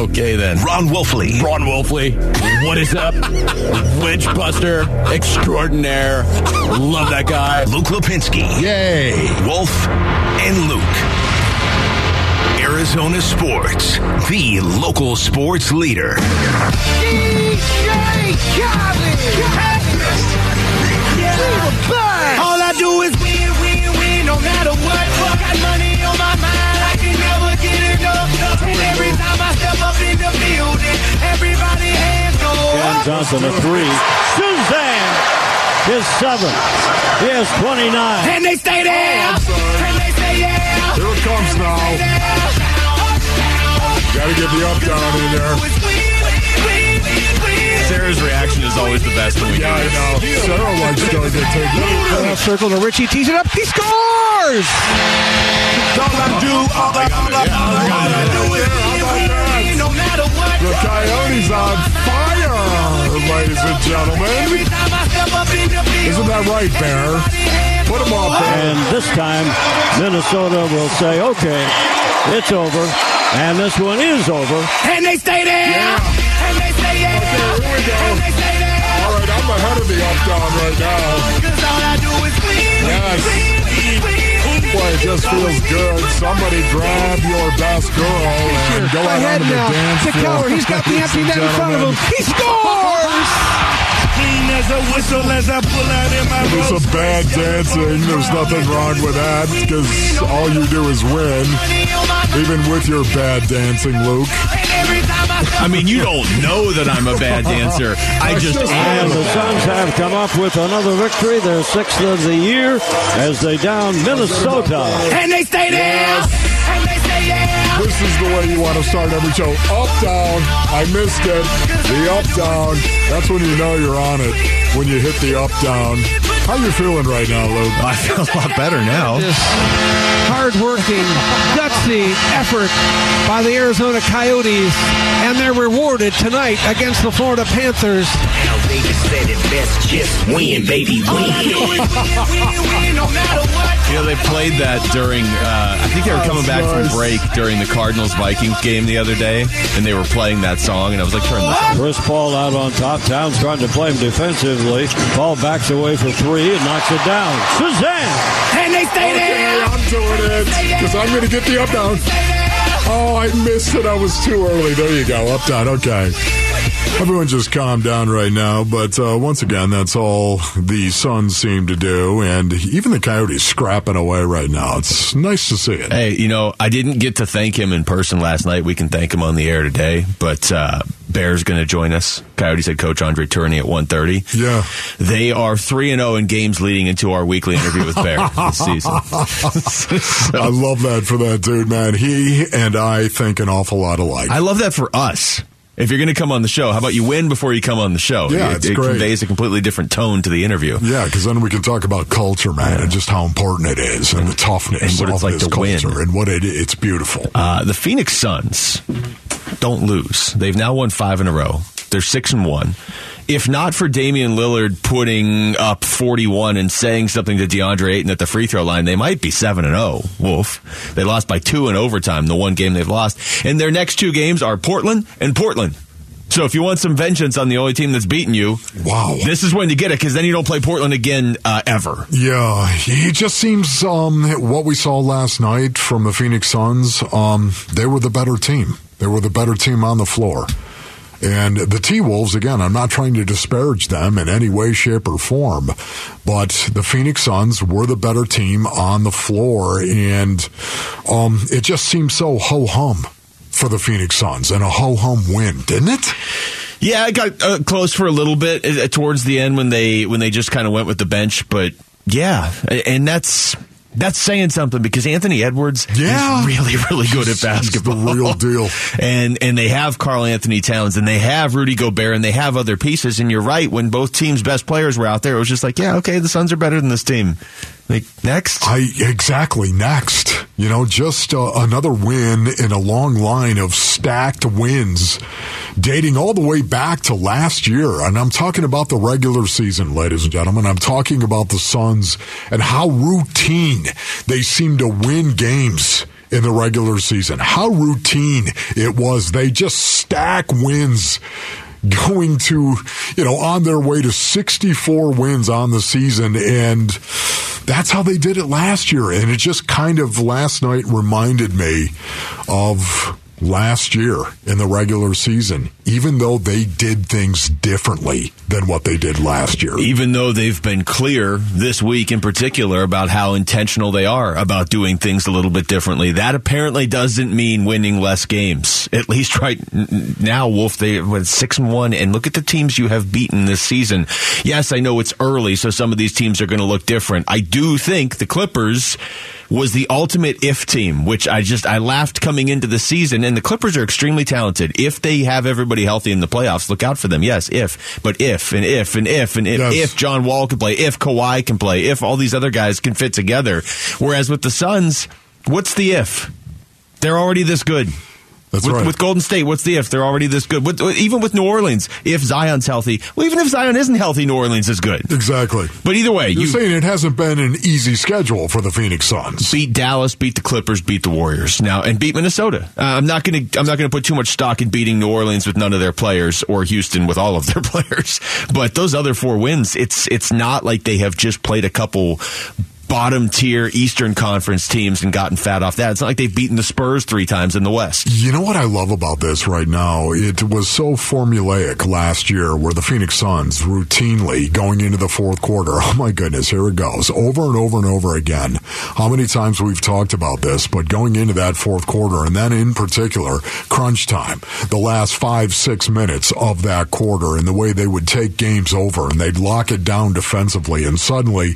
Okay, then. Ron Wolfley. Ron Wolfley. What is up? Wedge Buster extraordinaire. Love that guy. Luke Lipinski. Yay. Wolf and Luke. Arizona Sports, the local sports leader. All I do is win, win, win, no matter what. Got money on my mind, I can never get enough. And every time I step up in the building, everybody hands go Cam up. Johnson a three. Shazam, his seventh. He has 29. And they stay there. And they stay there. Here it comes now. Gotta get the up down in there. Sarah's reaction is always the best when we Yeah, I do this. know. Sarah likes starting to take it. Half circle to Richie, tees it up, he scores! All I do, all I, all I, all I do is win, win, win, no matter what. The Coyotes on fire, ladies and gentlemen. time I step up in the building, Isn't that right, Bear? Put them up there. And this time, Minnesota will say, okay, it's over. And this one is over. And they stay there. And they stay there. Okay, here we go. And they stay there. All right, I'm ahead of the up down right now. Cause all I do is win. Yes. Win, win, win. Boy, it just feels good. Somebody grab your best girl and go Go out ahead onto the now. dance To floor. Keller, he's got the empty net in front of him. He scores! Clean as a whistle as I pull out in my There's some bad dancing. There's nothing wrong with that because all you do is win, even with your bad dancing, Luke. I mean, you don't know that I'm a bad dancer. I just And am. the Suns have come up with another victory, their sixth of the year, as they down Minnesota. And they stay there. And they stay there. This is the way you want to start every show. Up, down. I missed it. The up, down. That's when you know you're on it. When you hit the up, down. How you feeling right now, Luke? I feel a lot better now. This hard-working, gutsy effort by the Arizona Coyotes, and they're rewarded tonight against the Florida Panthers. Now Vegas said it best, just win, baby, You know, they played that during, uh, I think they were coming back from break during the Cardinals Vikings game the other day, and they were playing that song, and I was like, turn this on. Chris Paul out on top. Towns trying to play him defensively. Paul backs away for three and knocks it down. Shazam! And they stay Okay, there. I'm doing it because I'm going to get the up, down. Oh, I missed it. I was too early. There you go. Up, down. Okay. Everyone just calm down right now. But uh, once again, that's all the Suns seem to do. And even the Coyotes scrapping away right now. It's nice to see it. Hey, you know, I didn't get to thank him in person last night. We can thank him on the air today, but uh, Bear's going to join us. Coyotes head coach André Tourigny at 1.30. Yeah. They are 3 and 0 in games leading into our weekly interview with Bear this season. I love that for that dude, man. He and I think an awful lot alike. I love that for us. If you're going to come on the show, how about you win before you come on the show? Yeah, it, it conveys a completely different tone to the interview. Yeah, because then we can talk about culture, man, and just how important it is, and the toughness and what it's of like to win. and what it it's beautiful. Uh, the Phoenix Suns don't lose. They've now won five in a row. They're six and one. If not for Damian Lillard putting up 41 and saying something to DeAndre Ayton at the free throw line, they might be 7 and 0. Wolf. They lost by 2 in overtime, the one game they've lost. And their next two games are Portland and Portland. So if you want some vengeance on the only team that's beaten you, Wow. this is when you get it because then you don't play Portland again uh, ever. Yeah, he just seems um, what we saw last night from the Phoenix Suns. Um, they were the better team. They were the better team on the floor. And the T Wolves, again, I'm not trying to disparage them in any way, shape, or form, but the Phoenix Suns were the better team on the floor. And um, it just seemed so ho hum for the Phoenix Suns and a ho hum win, didn't it? Yeah, it got uh, close for a little bit uh, towards the end when they when they just kind of went with the bench, but yeah, and that's that's saying something because Anthony Edwards Yeah. is really really good at He's the basketball, real deal. and and they have Karl-Anthony Towns and they have Rudy Gobert and they have other pieces. And you're right, when both teams' best players were out there, it was just like, yeah, okay, the Suns are better than this team. Like next, I exactly next. You know, just uh, another win in a long line of stacked wins, dating all the way back to last year. And I'm talking about the regular season, ladies and gentlemen. I'm talking about the Suns and how routine they seem to win games in the regular season. How routine it was. They just stack wins going to, you know, on their way to 64 wins on the season. And that's how they did it last year. And it just kind of last night reminded me of last year in the regular season, even though they did things differently than what they did last year. Even though they've been clear this week in particular about how intentional they are about doing things a little bit differently, that apparently doesn't mean winning less games. At least right now, Wolf, they went six and one, and look at the teams you have beaten this season. Yes, I know it's early, so some of these teams are going to look different. I do think the Clippers was the ultimate if team, which I just I laughed coming into the season. And the Clippers are extremely talented. If they have everybody healthy in the playoffs, look out for them. Yes, if, but if and if and if and if, Yes. if John Wall can play, if Kawhi can play, if all these other guys can fit together. Whereas with the Suns, what's the if? They're already this good. That's with, right. with Golden State, what's the if? They're already this good. With, even with New Orleans, if Zion's healthy, well, even if Zion isn't healthy, New Orleans is good. exactly. But either way, You're you saying it hasn't been an easy schedule for the Phoenix Suns. beat Dallas, beat the Clippers, beat the Warriors now, and beat Minnesota. Uh, I'm not going to I'm not going to put too much stock in beating New Orleans with none of their players or Houston with all of their players. But those other four wins, it's it's not like they have just played a couple bottom tier Eastern Conference teams and gotten fat off that. It's not like they've beaten the Spurs three times in the West. You know what I love about this right now? It was so formulaic last year where the Phoenix Suns routinely going into the fourth quarter. Oh my goodness, here it goes. Over and over and over again. How many times we've talked about this, but going into that fourth quarter and then in particular, crunch time, the last five, six minutes of that quarter and the way they would take games over and they'd lock it down defensively and suddenly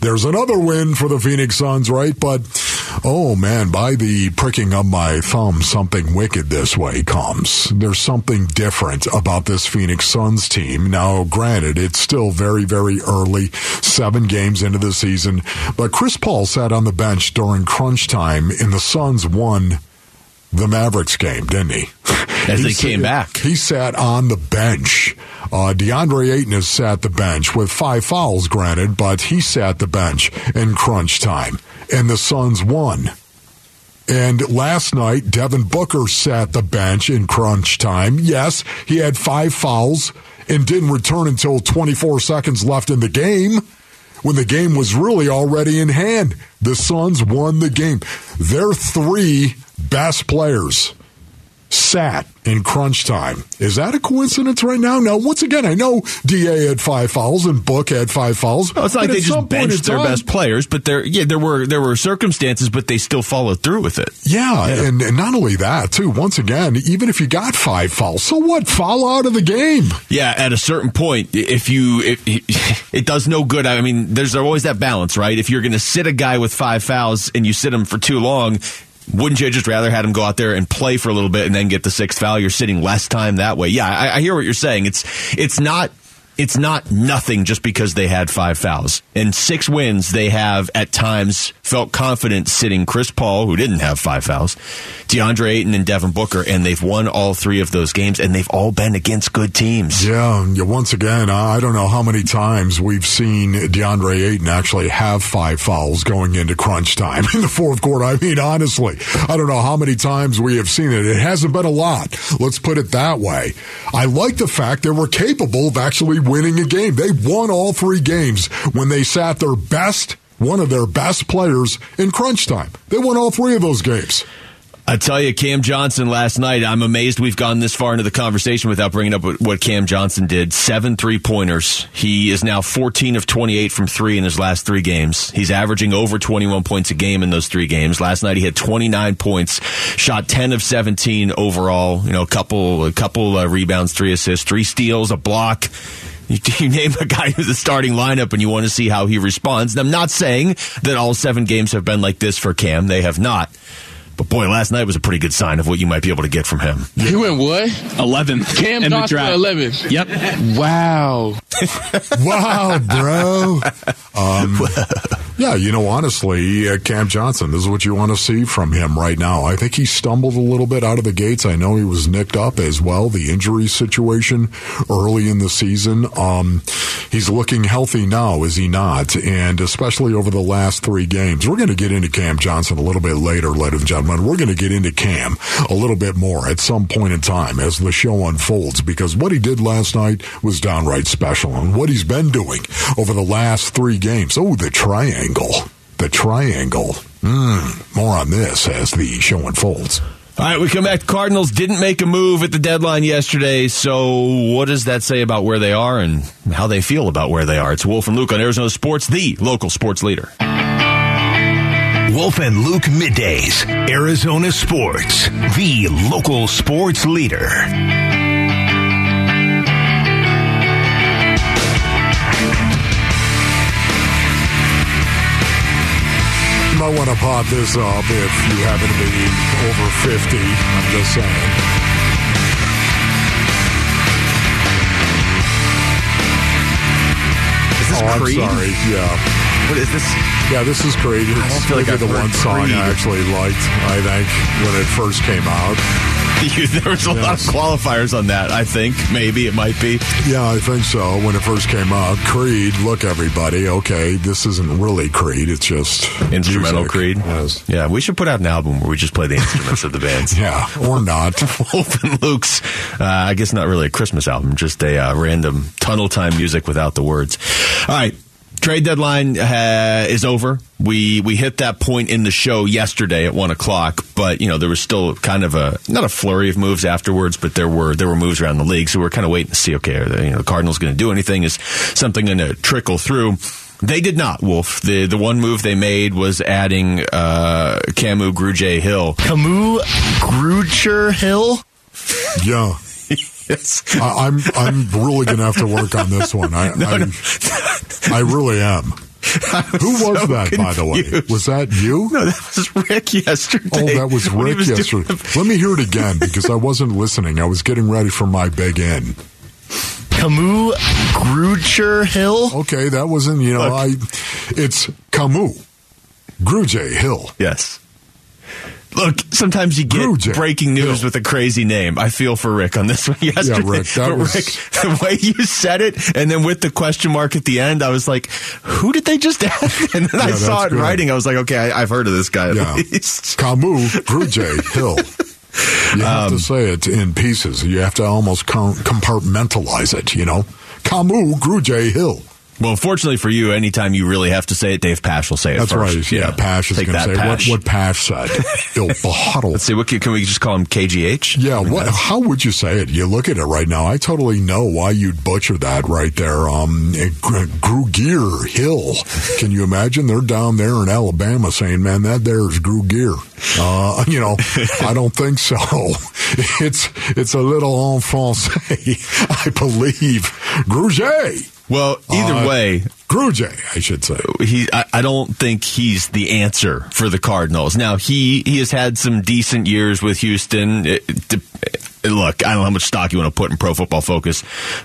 there's another win for the Phoenix Suns, right? But oh man, by the pricking of my thumb, something wicked this way comes. There's something different about this Phoenix Suns team. Now, granted, it's still very, very early, seven games into the season, but Chris Paul sat on the bench during crunch time and the Suns won the Mavericks game, didn't he? As He they sat- came back. He sat on the bench. Uh, DeAndre Ayton has sat the bench with five fouls, granted, but he sat the bench in crunch time, and the Suns won. And last night, Devin Booker sat the bench in crunch time. Yes, he had five fouls and didn't return until 24 seconds left in the game when the game was really already in hand. The Suns won the game. Their three best players sat in crunch time. Is that a coincidence right now? Now, once again, I know DA had five fouls and Book had five fouls. It's not like they just benched their time- best players, but there yeah there were there were circumstances, but they still followed through with it. Yeah, And, and not only that, too, once again, even if you got five fouls, so what? Foul out of the game. Yeah, at a certain point, if you, if, it does no good. I mean, there's always that balance, right? If you're going to sit a guy with five fouls and you sit him for too long, wouldn't you just rather had him go out there and play for a little bit and then get the sixth foul? You're sitting less time that way. Yeah, I, I hear what you're saying. It's it's not. It's not nothing just because they had five fouls. and six wins, they have at times felt confident sitting Chris Paul, who didn't have five fouls, DeAndre Ayton and Devin Booker, and they've won all three of those games, and they've all been against good teams. Yeah, once again, I don't know how many times we've seen DeAndre Ayton actually have five fouls going into crunch time in the fourth quarter. I mean, honestly, I don't know how many times we have seen it. It hasn't been a lot. Let's put it that way. I like the fact they were capable of actually winning a game. They won all three games when they sat their best, one of their best players in crunch time. They won all three of those games. I tell you, Cam Johnson last night, I'm amazed we've gone this far into the conversation without bringing up what- Cam Johnson did. Seven three pointers. He is now 14 of 28 from three in his last three games. He's averaging over 21 points a game in those three games. Last night he had 29 points, shot 10 of 17 overall. You know, a couple, a couple uh, rebounds, three assists, three steals, a block. You, you name a guy who's the starting lineup and you want to see how he responds. And I'm not saying that all seven games have been like this for Cam. They have not. But boy, last night was a pretty good sign of what you might be able to get from him. He went what? 11th Cam in the Johnson draft. 11. Yep. Wow. Wow, bro. Um, yeah, you know, honestly, uh, Cam Johnson, this is what you want to see from him right now. I think he stumbled a little bit out of the gates. I know he was nicked up as well, the injury situation early in the season. Um, he's looking healthy now, is he not? And especially over the last three games. We're going to get into Cam Johnson a little bit later, ladies and gentlemen. Gentlemen, we're going to get into Cam a little bit more at some point in time as the show unfolds because what he did last night was downright special and what he's been doing over the last three games. Oh, the triangle. The triangle. Mm, more on this as the show unfolds. All right, we come back. Cardinals didn't make a move at the deadline yesterday, so what does that say about where they are and how they feel about where they are? It's Wolf and Luke on Arizona Sports, the local sports leader. Wolf and Luke middays. Arizona Sports, the local sports leader. You might want to pop this up if you happen to be over 50. I'm just saying. Is oh, I'm Creed? sorry. Yeah. What is this? Yeah, this is Creed. It's don't feel like I've the one song Creed. I actually liked, I think, when it first came out. there was a lot of qualifiers on that, I think. Maybe it might be. Yeah, I think so. When it first came out, Creed. Look, everybody. Okay, this isn't really Creed. It's just Instrumental music. Creed. Yes. Yeah, we should put out an album where we just play the instruments of the bands. Yeah, or not. Wolf and Luke's, uh, I guess not really a Christmas album, just a uh, random tunnel time music without the words. All right. Trade deadline uh, is over. We we hit that point in the show yesterday at one o'clock, but you know there was still kind of a not a flurry of moves afterwards, but there were there were moves around the league, so we're kind of waiting to see. Okay, are the, you know the Cardinals going to do anything? Is something going to trickle through? They did not, Wolf. The the one move they made was adding uh, Kamu Grugier Hill. Camus Grucher Hill? Yeah. Yes. I, I'm I'm really gonna have to work on this one. I I, I really am. Who was so that, by the way? Was that you? No, that was Rick yesterday. Oh, that was Rick was yesterday. the- Let me hear it again because I wasn't listening. I was getting ready for my big in. Camus Grucher Hill? Okay, that wasn't, you know, Look. I. It's Camus, Gruge Hill. Yes. Look, sometimes you get Grugier. breaking news Yeah. with a crazy name. I feel for Rick on this one yesterday. Rick, that But was- Rick, the way you said it, and then with the question mark at the end, I was like, "Who did they just add?" And then I saw it in writing. I was like, "Okay, I, I've heard of this guy at Yeah. least." Camus, Gruge Hill. You have Um, to say it in pieces. You have to almost com- compartmentalize it, you know? Camus, Gruge Hill. Well, fortunately for you, anytime you really have to say it, Dave Pash will say it That's first. right. Yeah, Pash is going to say Pash. what, what Pash said. Il bottle. Let's see. What can, can we just call him? KGH? Yeah, I mean, what? How would you say it? You look at it right now. I totally know why you'd butcher that right there. Um, Grugier Hill. Can you imagine? They're down there in Alabama saying, "Man, that there is Grugier." Uh, you know, I don't think so. It's it's a little en français, I believe. Grugier. Well, either Uh, way, Grugier, I should say. he I, I don't think he's the answer for the Cardinals. Now he he has had some decent years with Houston. It- it- look, I don't know how much stock you want to put in Pro Football Focus.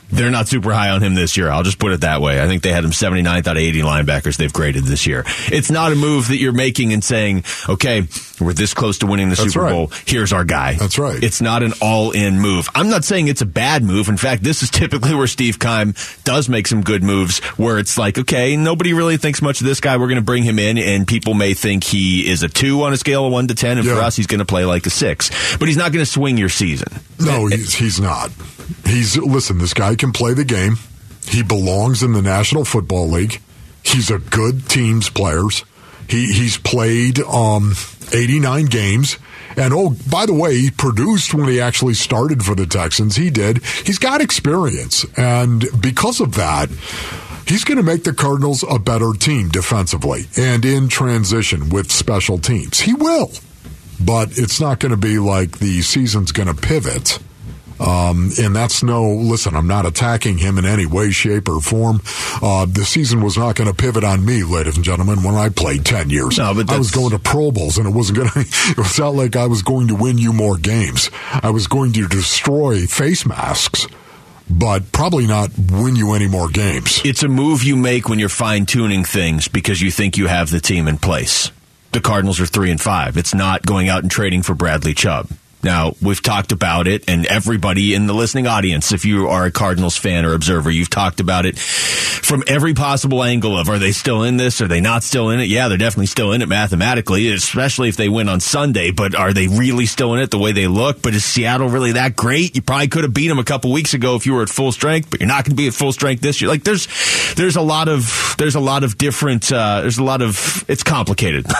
They're not super high on him this year. I'll just put it that way. I think they had him 79th out of 80 linebackers they've graded this year. It's not a move that you're making and saying, okay, we're this close to winning the That's Super right. Bowl. Here's our guy. That's right. It's not an all-in move. I'm not saying it's a bad move. In fact, this is typically where Steve Keim does make some good moves where it's like, okay, nobody really thinks much of this guy. We're going to bring him in and people may think he is a two on a scale of one to 10. And for us, he's going to play like a six, but he's not going to swing your season. No, he's, he's not. He's listen. This guy can play the game. He belongs in the National Football League. He's a good teams players. He he's played um 89 games. And oh, by the way, he produced when he actually started for the Texans. He did. He's got experience, and because of that, he's going to make the Cardinals a better team defensively and in transition with special teams. He will but it's not going to be like the season's going to pivot. Um, and that's no, listen, I'm not attacking him in any way, shape, or form. Uh, the season was not going to pivot on me, ladies and gentlemen, when I played 10 years. No, but I was going to Pro Bowls, and it wasn't going to, it was not like I was going to win you more games. I was going to destroy face masks, but probably not win you any more games. It's a move you make when you're fine tuning things because you think you have the team in place. The Cardinals are three and five. It's not going out and trading for Bradley Chubb. Now, we've talked about it, and everybody in the listening audience, if you are a Cardinals fan or observer, you've talked about it from every possible angle of are they still in this? Are they not still in it? Yeah, they're definitely still in it mathematically, especially if they win on Sunday, but are they really still in it the way they look? But is Seattle really that great? You probably could have beat them a couple weeks ago if you were at full strength, but you're not going to be at full strength this year. Like there's, there's a lot of, there's a lot of different, uh, there's a lot of, it's complicated.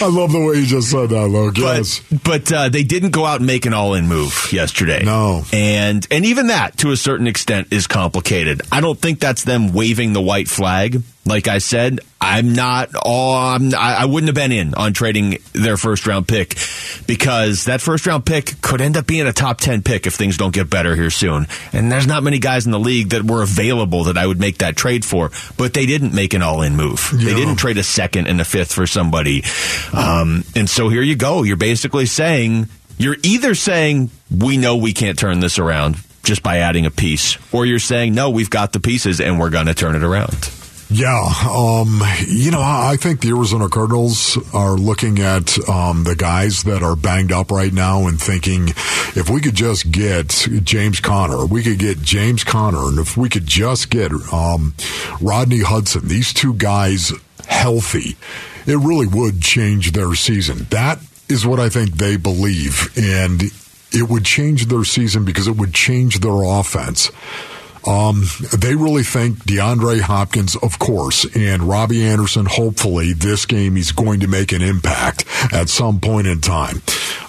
I love the way you just said that, Logan. Yes. But, but uh, they didn't go out and make an all-in move yesterday. No. and and even that, to a certain extent, is complicated. I don't think that's them waving the white flag. Like I said, I'm not all. I'm, I I wouldn't have been in on trading their first round pick because that first round pick could end up being a top ten pick if things don't get better here soon. And there's not many guys in the league that were available that I would make that trade for. But they didn't make an all in move. They didn't trade a second and a fifth for somebody. Um, and so here you go. You're basically saying you're either saying we know we can't turn this around just by adding a piece, or you're saying no, we've got the pieces and we're going to turn it around. Yeah, um, you know, I think the Arizona Cardinals are looking at um, the guys that are banged up right now and thinking if we could just get James Conner, we could get James Conner, and if we could just get um, Rodney Hudson, these two guys healthy, it really would change their season. That is what I think they believe, and it would change their season because it would change their offense. Um, they really think DeAndre Hopkins, of course, and Robbie Anderson, hopefully, this game he's going to make an impact at some point in time.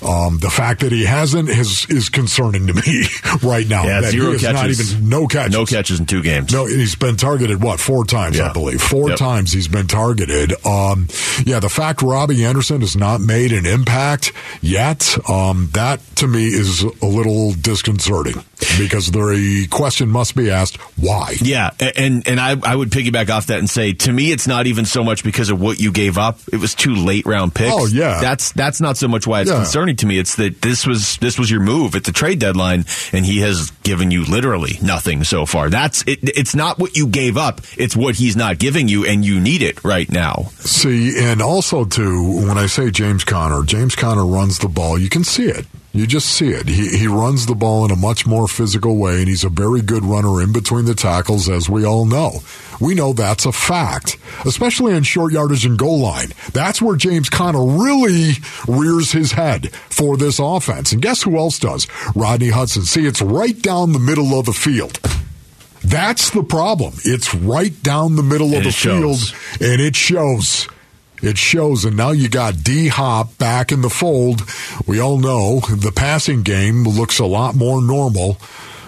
Um, the fact that he hasn't is, is concerning to me right now. Yeah, that zero he is not catches. even no catches. No catches in two games. No, he's been targeted what four times, I believe. Four Yep. times he's been targeted. Um, yeah, the fact Robbie Anderson has not made an impact yet, um, that to me is a little disconcerting because the question must be asked: Why? Yeah, and and I I would piggyback off that and say to me it's not even so much because of what you gave up. It was two late round picks. Oh, yeah. that's that's not so much why it's Yeah. concerning to me. It's that this was this was your move at the trade deadline, and he has given you literally nothing so far. That's it. It's not what you gave up. It's what he's not giving you, and you need it right now. See, and also too, when I say James Conner, James Conner runs the ball. You can see it. You just see it. He he runs the ball in a much more physical way, and he's a very good runner in between the tackles, as we all know. We know that's a fact, especially in short yardage and goal line. That's where James Conner really rears his head for this offense. And guess who else does? Rodney Hudson. See, it's right down the middle of the field. That's the problem. It's right down the middle of the field, and it shows. It shows, and now you got D Hop back in the fold. We all know the passing game looks a lot more normal,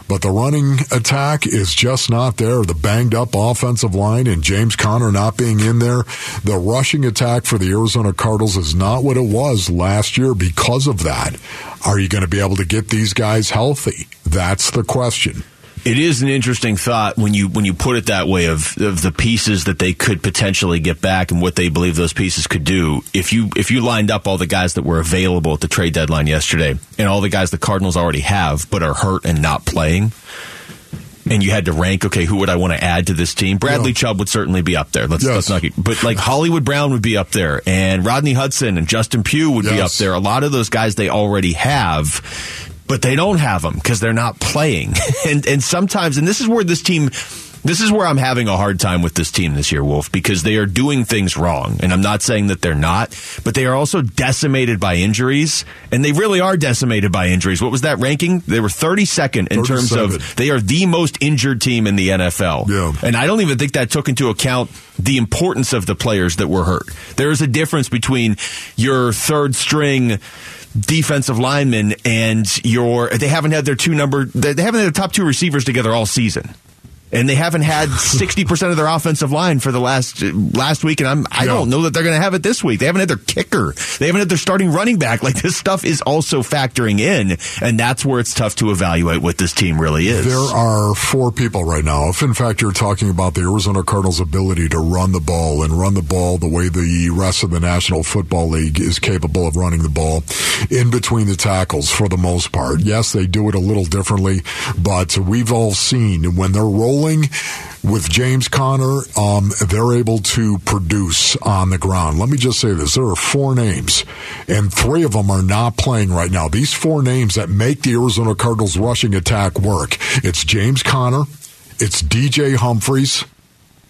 but the running attack is just not there. The banged up offensive line and James Conner not being in there. The rushing attack for the Arizona Cardinals is not what it was last year because of that. Are you going to be able to get these guys healthy? That's the question. It is an interesting thought when you when you put it that way of of the pieces that they could potentially get back and what they believe those pieces could do. If you if you lined up all the guys that were available at the trade deadline yesterday and all the guys the Cardinals already have but are hurt and not playing, and you had to rank, okay, who would I want to add to this team? Bradley Yeah. Chubb would certainly be up there. Let's, Yes. let's not get, but like Hollywood Brown would be up there, and Rodney Hudson and Justin Pugh would be up there. A lot of those guys they already have, but they don't have them because they're not playing. and and sometimes, and this is where this team. This is where I'm having a hard time with this team this year, Wolf, because they are doing things wrong. And I'm not saying that they're not, but they are also decimated by injuries. And they really are decimated by injuries. What was that ranking? They were 32nd in terms of they are the most injured team in the NFL. Yeah. And I don't even think that took into account the importance of the players that were hurt. There is a difference between your third string defensive lineman and your they haven't had their two number they they haven't had their top two receivers together all season. And they haven't had 60% of their offensive line for the last last week and I'm I don't know that they're going to have it this week. They haven't had their kicker. They haven't had their starting running back. Like this stuff is also factoring in and that's where it's tough to evaluate what this team really is. There are four people right now. If in fact you're talking about the Arizona Cardinals' ability to run the ball and run the ball the way the rest of the National Football League is capable of running the ball in between the tackles for the most part. Yes, they do it a little differently, but we've all seen when they're rolling with James Conner, um, they're able to produce on the ground. Let me just say this. There are four names and three of them are not playing right now. These four names that make the Arizona Cardinals rushing attack work. It's James Conner, it's DJ Humphries,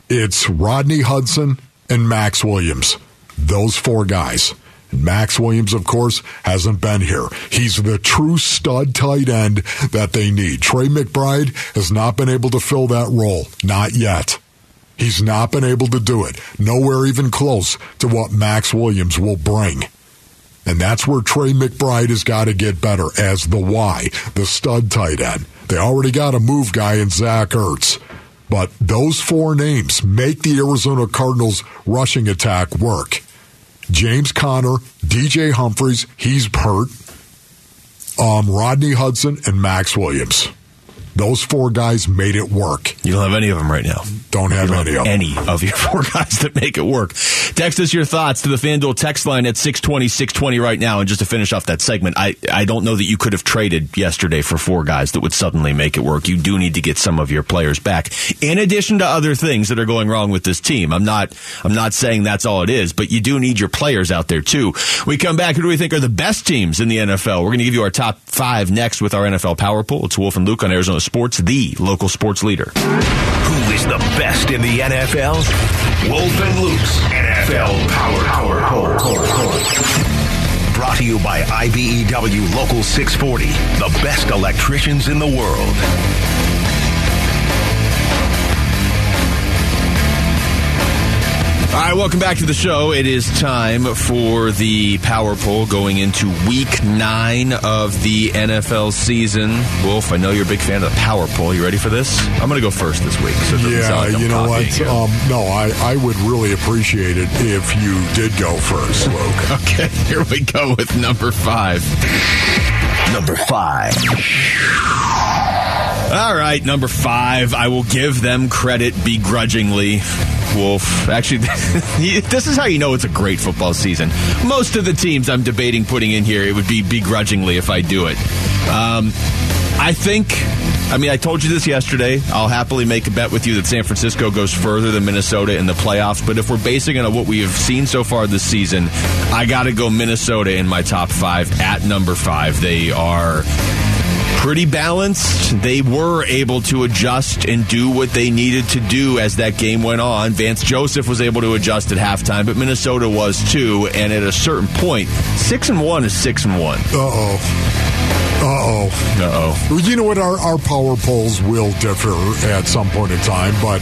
it's Rodney Hudson, and Maxx Williams. Those four guys. Maxx Williams, of course, hasn't been here. He's the true stud tight end that they need. Trey McBride has not been able to fill that role. Not yet. He's not been able to do it. Nowhere even close to what Maxx Williams will bring. And that's where Trey McBride has got to get better as the Y, the stud tight end. They already got a move guy in Zach Ertz. But those four names make the Arizona Cardinals rushing attack work. James Conner, DJ Humphries, he's hurt. Um, Rodney Hudson and Maxx Williams. Those four guys made it work. You don't have any of them right now. Don't have don't any of them. any of your four guys that make it work. Text us your thoughts to the FanDuel text line at 620, 620 right now. And just to finish off that segment, I, I don't know that you could have traded yesterday for four guys that would suddenly make it work. You do need to get some of your players back. In addition to other things that are going wrong with this team. I'm not, I'm not saying that's all it is, but you do need your players out there too. We come back. Who do we think are the best teams in the NFL? We're going to give you our top five next with our NFL Power Poll. It's Wolf and Luke on Arizona Sports, the local sports leader. Who is the best in the NFL? Wolf and Luke's NFL Power Power Poll. Brought to you by IBEW Local 640, the best electricians in the world. All right, welcome back to the show. It is time for the power poll going into week nine of the NFL season. Wolf, I know you're a big fan of the power poll. You ready for this? I'm going to go first this week. So Yeah, like you know what? you. Um, no, I, I would really appreciate it if you did go first, Luke. Okay, here we go with number five. Number five. All right, number five. I will give them credit begrudgingly. Wolf. Actually, this is how you know it's a great football season. Most of the teams I'm debating putting in here, it would be begrudgingly if I do it. Um, I think, I mean, I told you this yesterday. I'll happily make a bet with you that San Francisco goes further than Minnesota in the playoffs. But if we're basing it on what we have seen so far this season, I got to go Minnesota in my top five at number five. They are pretty balanced. They were able to adjust and do what they needed to do as that game went on. Vance Joseph was able to adjust at halftime, but Minnesota was too. And at a certain point, six and one is six and one. Uh oh. Uh oh. Uh oh. You know what? Our, our power polls will differ at some point in time, but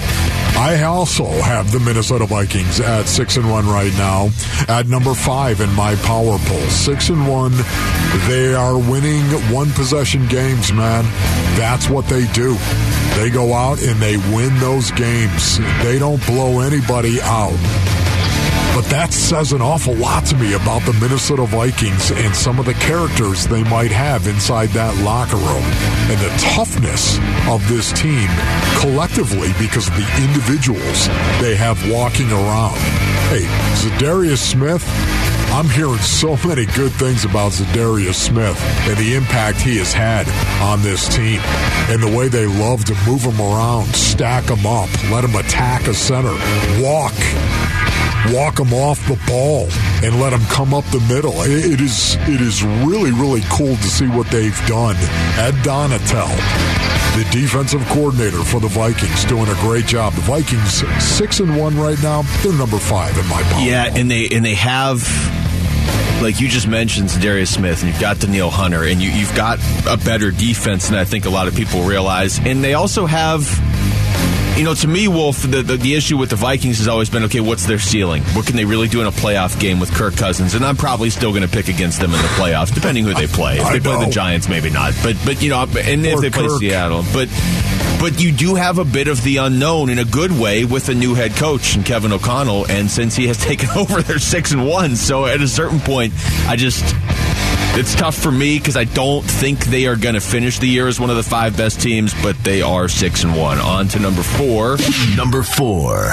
I also have the Minnesota Vikings at six and one right now, at number five in my power poll. Six and one. They are winning one possession games, man. That's what they do. They go out and they win those games. They don't blow anybody out. But that says an awful lot to me about the Minnesota Vikings and some of the characters they might have inside that locker room and the toughness of this team collectively because of the individuals they have walking around. Hey, Za'Darius Smith, I'm hearing so many good things about Za'Darius Smith and the impact he has had on this team and the way they love to move him around, stack him up, let him attack a center, walk walk them off the ball and let them come up the middle. It is it is really really cool to see what they've done. Ed Donatell, the defensive coordinator for the Vikings, doing a great job. The Vikings six and one right now. They're number five in my power. Yeah, and they and they have like you just mentioned Darius Smith, and you've got Danielle Hunter, and you, you've got a better defense than I think a lot of people realize. And they also have, you know, to me, Wolf, the, the, the issue with the Vikings has always been okay, what's their ceiling? What can they really do in a playoff game with Kirk Cousins? And I'm probably still going to pick against them in the playoffs, depending who they play. If they play the. Giants, maybe not. But, but you know, and if Or they play Seattle. But but you do have a bit of the unknown in a good way with a new head coach and Kevin O'Connell. And since he has taken over, they're six and one. So at a certain point, I just it's tough for me because I don't think they are going to finish the year as one of the five best teams, but they are six and one. On to number four. Number four.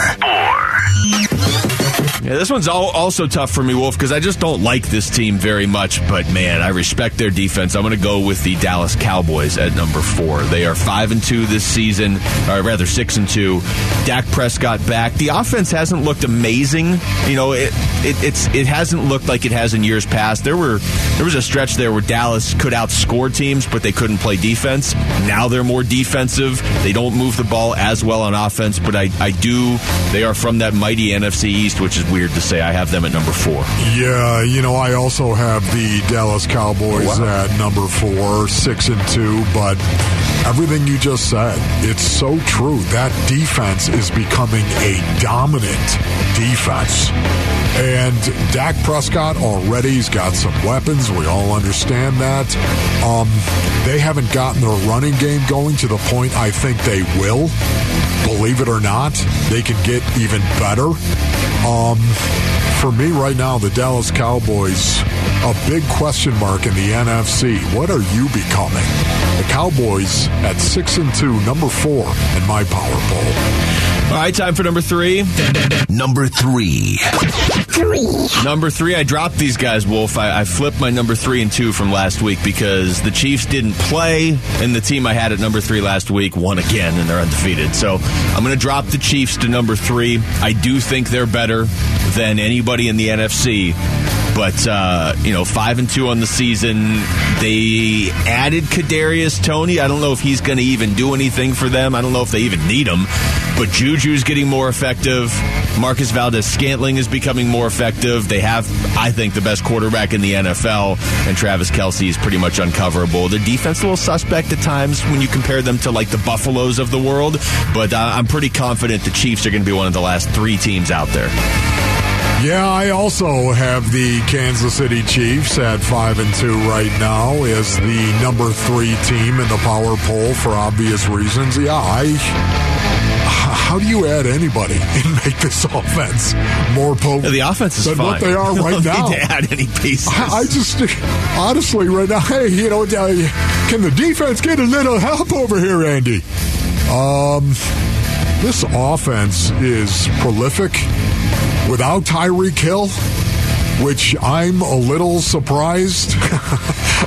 Yeah, this one's also tough for me, Wolf, because I just don't like this team very much. But man, I respect their defense. I'm going to go with the Dallas Cowboys at number four. They are five and two this season, or rather six and two. Dak Prescott back. The offense hasn't looked amazing. You know, it, it it's it hasn't looked like it has in years past. There were there was a stretch there where Dallas could outscore teams, but they couldn't play defense. Now they're more defensive. They don't move the ball as well on offense, but I, I do. They are from that mighty NFC East, which is weird to say. I have them at number four. Yeah, you know, I also have the Dallas Cowboys Wow. at number four, six and two, but everything you just said, it's so true. That defense is becoming a dominant defense. And Dak Prescott already has got some weapons. We all understand that. Um, they haven't gotten their running game going to the point I think they will. Believe it or not, they can get even better. Um, for me right now, the Dallas Cowboys, a big question mark in the NFC. What are you becoming? The Cowboys at six and two, number four in my power poll. All right, time for number three. Number three. Number three, I dropped these guys, Wolf. I, I flipped my number three and two from last week because the Chiefs didn't play, and the team I had at number three last week won again, and they're undefeated. So I'm going to drop the Chiefs to number three. I do think they're better than anybody in the NFC. But uh, you know, five and two on the season. They added Kadarius Toney. I don't know if he's going to even do anything for them. I don't know if they even need him. But Juju's getting more effective. Marquez Valdes-Scantling is becoming more effective. They have, I think, the best quarterback in the NFL, and Travis Kelce is pretty much uncoverable. The defense a little suspect at times when you compare them to like the Buffaloes of the world, but uh, I'm pretty confident the Chiefs are going to be one of the last three teams out there. Yeah, I also have the Kansas City Chiefs at five and two right now as the number three team in the power poll for obvious reasons. Yeah, I. How do you add anybody and make this offense more potent The offense is than fine. what they are right now? Need to add any pieces. I I just honestly right now, hey, you know, uh, can the defense get a little help over here, Andy? Um, this offense is prolific without Tyreek Hill, which I'm a little surprised.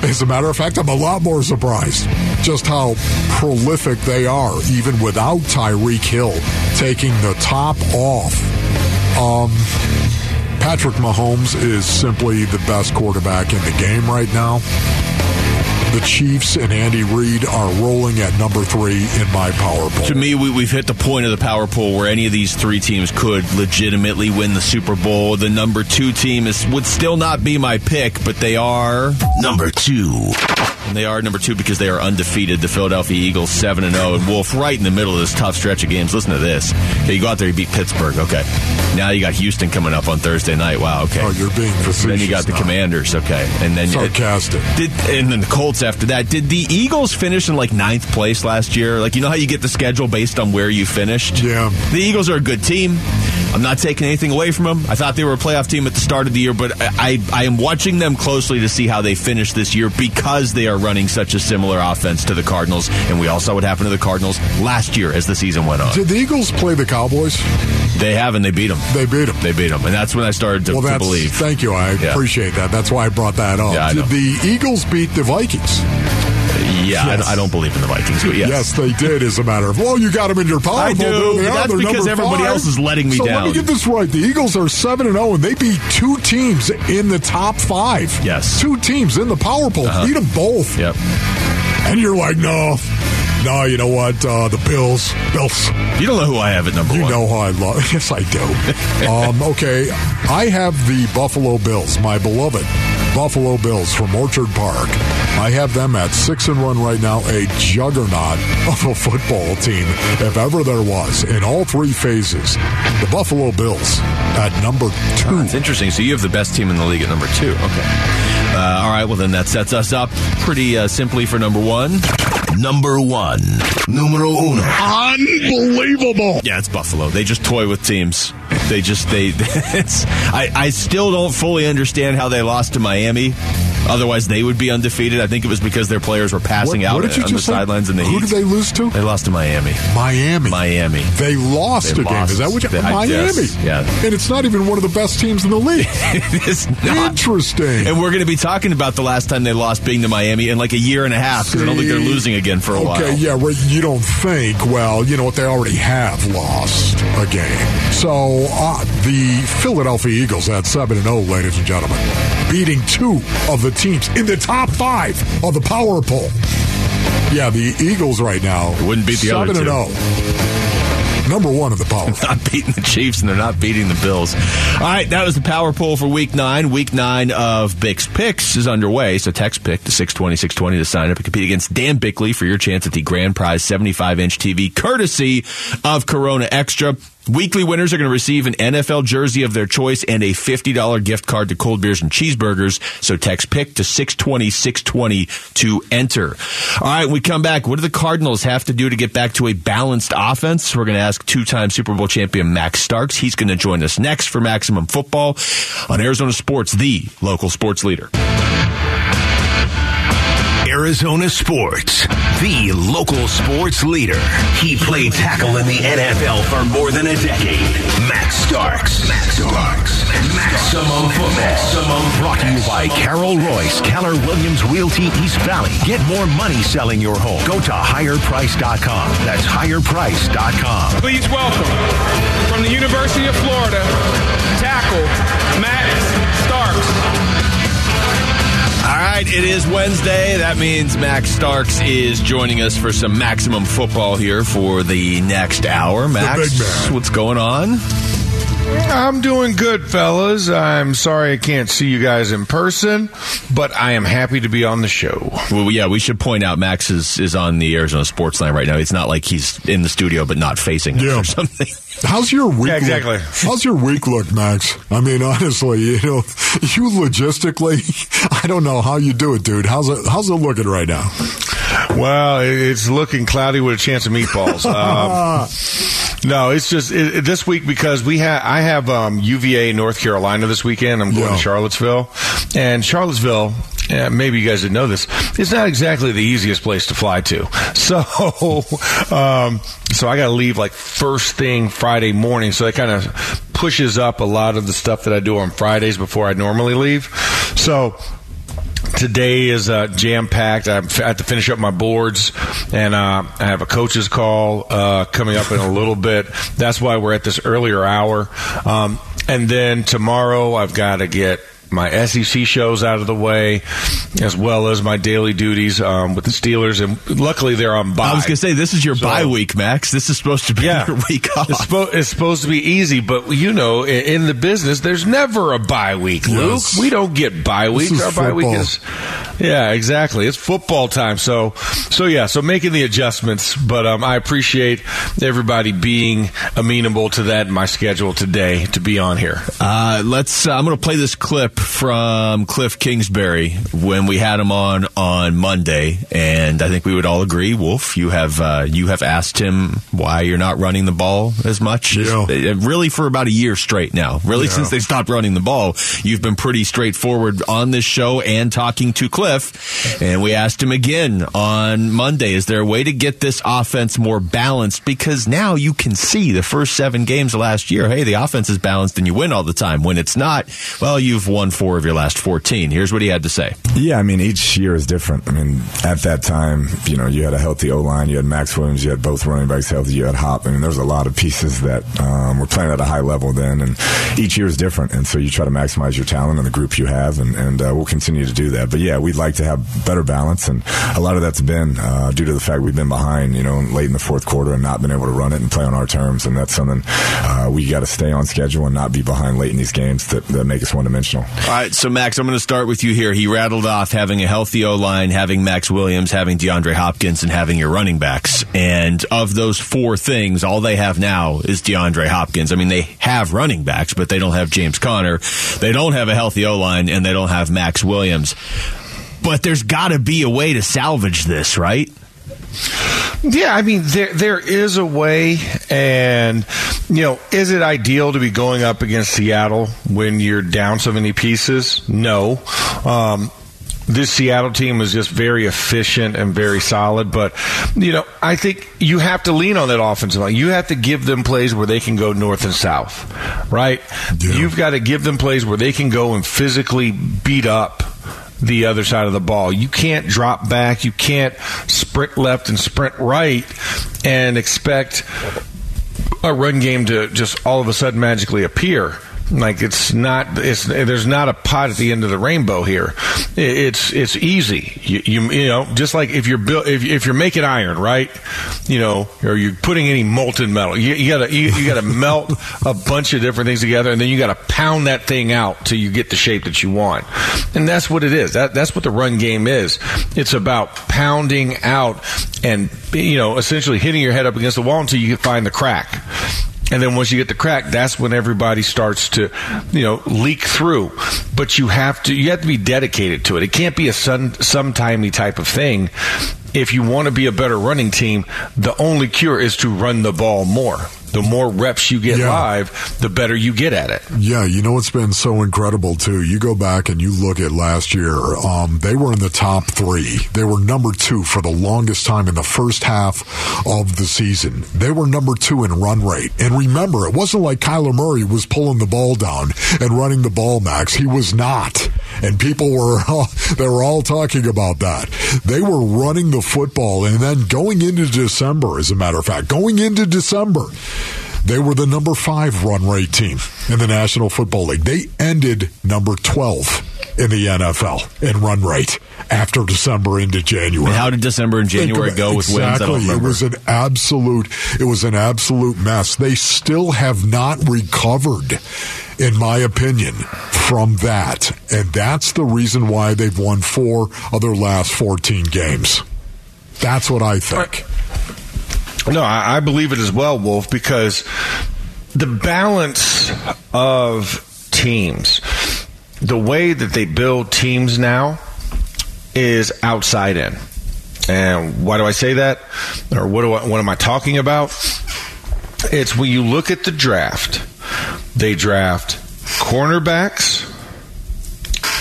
As a matter of fact, I'm a lot more surprised just how prolific they are, even without Tyreek Hill taking the top off. Um, Patrick Mahomes is simply the best quarterback in the game right now. The Chiefs and Andy Reid are rolling at number three in my power poll. To me, we, we've hit the point of the power poll where any of these three teams could legitimately win the Super Bowl. The number two team is would still not be my pick, but they are. Number two. And they are number two because they are undefeated. The Philadelphia Eagles seven and zero, and Wolf right in the middle of this tough stretch of games. Listen to this. Okay, you go out there, you beat Pittsburgh. Okay, now you got Houston coming up on Thursday night. Wow. Okay. Oh, you're being facetious. then you got the now. Commanders. Okay, and then Sarcastic. Did and then the Colts after that? Did the Eagles finish in like ninth place last year? Like you know how you get the schedule based on where you finished. Yeah. The Eagles are a good team. I'm not taking anything away from them. I thought they were a playoff team at the start of the year, but I, I, I am watching them closely to see how they finish this year because they are running such a similar offense to the Cardinals, and we all saw what happened to the Cardinals last year as the season went on. Did the Eagles play the Cowboys? They have, and they beat them. They beat them. They beat them, and that's when I started to, well, to believe. thank you. I Yeah. appreciate that. That's why I brought that up. Yeah, Did the Eagles beat the Vikings? Yeah, I, Yes. I don't believe in the Vikings, but yes. Yes, they did. As a matter of well, you got them in your power. I do, they that's because everybody five. else is letting me so down. let me get this right. The Eagles are seven and zero, and they beat two teams in the top five. Yes. Uh-huh. two teams in the power poll. Beat them both. Yep. And you're like, no, no. You know what? Uh, the Bills, Bills. You don't know who I have at number You one. You know how I love. Yes, I do. um, okay, I have the Buffalo Bills, my beloved Buffalo Bills from Orchard Park. I have them at six and one right now, a juggernaut of a football team, if ever there was, in all three phases. The Buffalo Bills at number two. It's interesting. So you have the best team in the league at number two. Okay. Uh, all right. Well, then that sets us up pretty uh, simply for number one. Number one. Numero uno. Unbelievable. Yeah, it's Buffalo. They just toy with teams. They just they. I I still don't fully understand how they lost to Miami. Otherwise, they would be undefeated. I think it was because their players were passing What, out what on the sidelines in the heat. Who heat. did they lose to? They lost to Miami. Miami. Miami. They lost They a game. Is that what you They- Miami? guess, yeah. And it's not even one of the best teams in the league. it is not. Interesting. And we're going to be talking about the last time they lost being to Miami in like a year and a half because I don't think they're losing again for a while. Okay, yeah, well, you don't think. Well, you know what? They already have lost a game. So uh, the Philadelphia Eagles at 7 and 0, ladies and gentlemen, beating two of the teams in the top five of the power poll. Yeah, the Eagles right now. Wouldn't beat the 7 other and 0. Number one of the power poll not beating the Chiefs and they're not beating the Bills. All right, that was the power poll for week nine. Week nine of Bix Picks is underway, so text pick to 620 620 to sign up and compete against Dan Bickley for your chance at the grand prize 75 inch TV, courtesy of Corona Extra. Weekly winners are going to receive an NFL jersey of their choice and a $50 gift card to cold beers and cheeseburgers. So text pick to 620 620 to enter. All right, we come back. What do the Cardinals have to do to get back to a balanced offense? We're going to ask two time Super Bowl champion Max Starks. He's going to join us next for Maximum Football on Arizona Sports, the local sports leader. Arizona Sports, the local sports leader. He played tackle in the NFL for more than a decade. Max Starks. Max Starks. Maximum football. Maximum brought to you by Carol Royce, Keller Williams Realty East Valley. Get more money selling your home. Go to higherprice.com. That's higherprice.com. Please welcome from the University of Florida, tackle Matt right, it is Wednesday. That means Max Starks is joining us for some maximum football here for the next hour. Max, what's going on? I'm doing good, fellas. I'm sorry I can't see you guys in person, but I am happy to be on the show. Well, yeah, we should point out Max is, is on the Arizona Sports Line right now. It's not like he's in the studio but not facing us Yeah. or something. How's your week? Yeah, exactly. Look? How's your week look, Max? I mean, honestly, you know, you logistically, I don't know how you do it, dude. How's it? How's it looking right now? Well, it's looking cloudy with a chance of meatballs. Um, no, it's just it, it- this week because we have I have um, UVA North Carolina this weekend. I'm going Yeah. to Charlottesville, and Charlottesville. Yeah, maybe you guys didn't know this. It's not exactly the easiest place to fly to. So, um, so I got to leave like first thing Friday morning. So that kind of pushes up a lot of the stuff that I do on Fridays before I normally leave. So today is uh, jam packed. I have to finish up my boards, and uh, I have a coach's call uh, coming up in a little bit. That's why we're at this earlier hour. Um, and then tomorrow, I've got to get my SEC shows out of the way, as well as my daily duties um, with the Steelers. And luckily, they're on bye. I was going to say, this is your So- bye week, Max. This is supposed to be Yeah. your week off. It's, suppo- it's supposed to be easy, but you know, in, in the business, there's never a bye week, Luke. Yes. We don't get bye weeks. Our bye week is, yeah, exactly. It's football time. So, so yeah, so making the adjustments, but um, I appreciate everybody being amenable to that in my schedule today to be on here. Uh, let's. Uh, I'm going to play this clip from Cliff Kingsbury when we had him on on Monday, and I think we would all agree, Wolf. You have uh, you have asked him why you're not running the ball as much. Yeah. Uh, Really, for about a year straight now. Really, Yeah. since they stopped running the ball, you've been pretty straightforward on this show and talking to Cliff. And we asked him again on Monday: Is there a way to get this offense more balanced? Because now you can see the first seven games of last year. Hey, the offense is balanced, and you win all the time. When it's not, well, you've won four of your last fourteen. Here's what he had to say. Yeah, I mean, each year is different. I mean, at that time, you know, you had a healthy O line, you had Maxx Williams, you had both running backs healthy, you had Hop. I mean, there's a lot of pieces that um, were playing at a high level then, and each year is different. And so you try to maximize your talent and the group you have, and, and uh, we'll continue to do that. But yeah, we'd like to have better balance, and a lot of that's been uh, due to the fact we've been behind, you know, late in the fourth quarter and not been able to run it and play on our terms. And that's something uh, we got to stay on schedule and not be behind late in these games that, that make us one dimensional. All right, so Max, I'm going to start with you here. He rattled off having a healthy O line, having Maxx Williams, having DeAndre Hopkins, and having your running backs. And of those four things, all they have now is DeAndre Hopkins. I mean, they have running backs, but they don't have James Conner. They don't have a healthy O line, and they don't have Maxx Williams. But there's got to be a way to salvage this, right? Yeah, I mean there there is a way, and you know, is it ideal to be going up against Seattle when you're down so many pieces? No. Um, this Seattle team is just very efficient and very solid. But you know, I think you have to lean on that offensive line. You have to give them plays where they can go north and south, right? You've got to give them plays where they can go and physically beat up the other side of the ball. You can't drop back. You can't sprint left and sprint right and expect a run game to just all of a sudden magically appear. Like it's not, it's there's not a pot at the end of the rainbow here. It's it's easy. You you, you know, just like if you're built, if, if you're making iron, right? You know, or you're putting any molten metal, you, you gotta you, you gotta melt a bunch of different things together, and then you gotta pound that thing out till you get the shape that you want. And that's what it is. That that's what the run game is. It's about pounding out and you know essentially hitting your head up against the wall until you find the crack. And then once you get the crack, that's when everybody starts to, you know, leak through. But you have to, you have to be dedicated to it. It can't be a some, sometimey type of thing. If you want to be a better running team, the only cure is to run the ball more. The more reps you get Yeah. live, the better you get at it. Yeah, you know what's been so incredible too. You go back and you look at last year. Um, they were in the top three. They were number two for the longest time in the first half of the season. They were number two in run rate. And remember, it wasn't like Kyler Murray was pulling the ball down and running the ball, Max. He was not. And people were oh, they were all talking about that. They were running the football, and then going into December, as a matter of fact, going into December. They were the number five run rate team in the National Football League. They ended number 12 in the NFL in run rate after December into January. And how did December and January go with wins? Exactly. It was an absolute. It was an absolute mess. They still have not recovered, in my opinion, from that, and that's the reason why they've won four of their last fourteen games. That's what I think. No, I, I believe it as well, Wolf, because the balance of teams, the way that they build teams now is outside in. And why do I say that? Or what, do I, what am I talking about? It's when you look at the draft, they draft cornerbacks,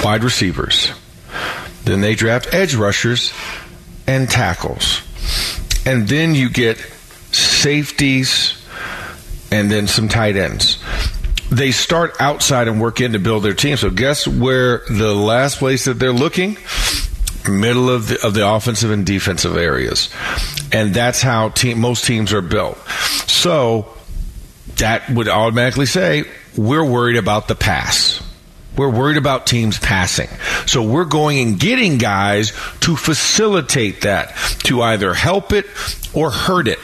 wide receivers. Then they draft edge rushers and tackles. And then you get safeties and then some tight ends. They start outside and work in to build their team. So guess where the last place that they're looking? Middle of the of the offensive and defensive areas. And that's how team, most teams are built. So that would automatically say we're worried about the pass. We're worried about teams passing. So we're going and getting guys to facilitate that, to either help it or hurt it.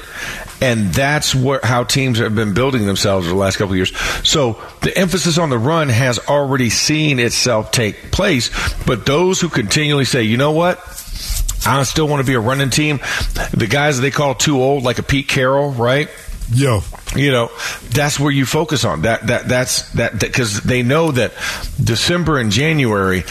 And that's where, how teams have been building themselves the last couple years. So the emphasis on the run has already seen itself take place. But those who continually say, you know what? I still want to be a running team. The guys they call too old, like a Pete Carroll, right? Yeah. You know, that's where you focus on that. That that's that because they know that December and January,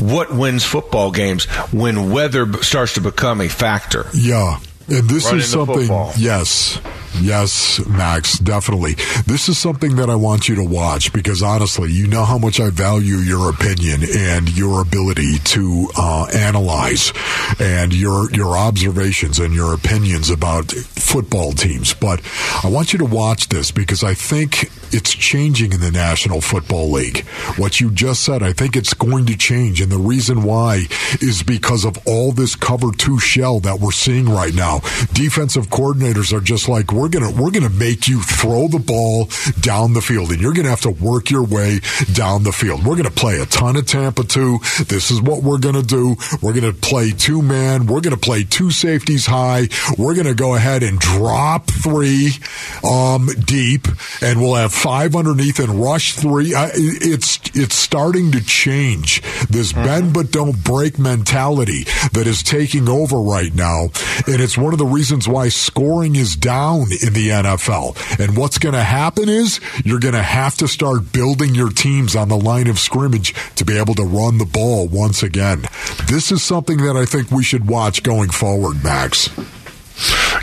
what wins football games when weather starts to become a factor. Yeah. And this Running is something, yes, yes, Max, definitely. This is something that I want you to watch because honestly, you know how much I value your opinion and your ability to uh, analyze and your your observations and your opinions about football teams. But I want you to watch this because I think it's changing in the National Football League. What you just said, I think it's going to change, and the reason why is because of all this cover two shell that we're seeing right now. Defensive coordinators are just like we're gonna we're gonna make you throw the ball down the field, and you're gonna have to work your way down the field. We're gonna play a ton of Tampa two. This is what we're gonna do. We're gonna play two man. We're gonna play two safeties high. We're gonna go ahead and drop three um, deep, and we'll have five underneath and rush three. I, it's it's starting to change this bend but don't break mentality that is taking over right now, and it's one of the reasons why scoring is down in the NFL. And what's going to happen is you're going to have to start building your teams on the line of scrimmage to be able to run the ball once again. This is something that I think we should watch going forward, Max.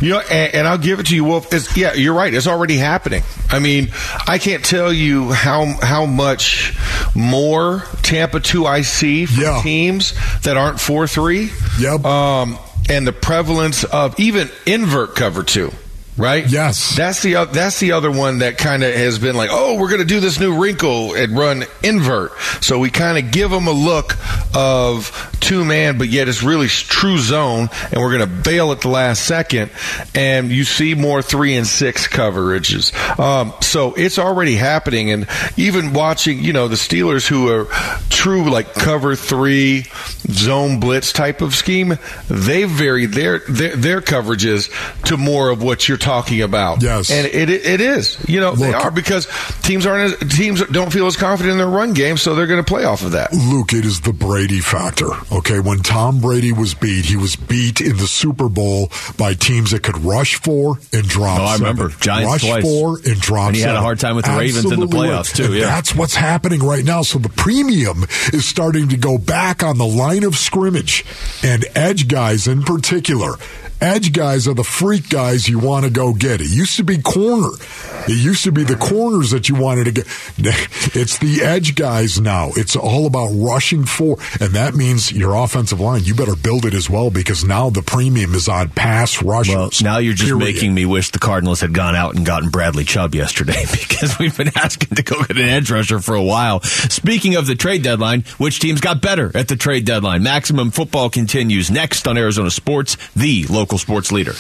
You know, and, and I'll give it to you, Wolf. It's, yeah, you're right. It's already happening. I mean, I can't tell you how how much more Tampa 2 IC for Yeah. teams that aren't 4 3. Yep. Um, and the prevalence of even invert cover 2. Right. Yes. That's the that's the other one that kind of has been like, oh, we're going to do this new wrinkle and run invert. So we kind of give them a look of two man, but yet it's really true zone, and we're going to bail at the last second, and you see more three and six coverages. Um, so it's already happening, and even watching, you know, the Steelers who are true like cover three zone blitz type of scheme, they vary their their, their coverages to more of what you're talking about. Yes. and it it is. You know, they are because teams aren't as, teams don't feel as confident in their run game, so they're going to play off of that. Luke, it is the Brady factor. Okay, when Tom Brady was beat, he was beat in the Super Bowl by teams that could rush four and drop. Oh, I seven. remember. Giants rush twice. four and drop. And he had a hard time with the Ravens in the playoffs, right. too, And yeah. that's what's happening right now. So the premium is starting to go back on the line of scrimmage, and edge guys in particular. Edge guys are the freak guys you want to go get. It used to be corner. It used to be the corners that you wanted to get. It's the edge guys now. It's all about rushing for, and that means your offensive line. You better build it as well because now the premium is on pass rushers. Well, now you're just period. making me wish the Cardinals had gone out and gotten Bradley Chubb yesterday because we've been asking to go get an edge rusher for a while. Speaking of the trade deadline, which teams got better at the trade deadline? Maximum football continues next on Arizona Sports, the local sports leader.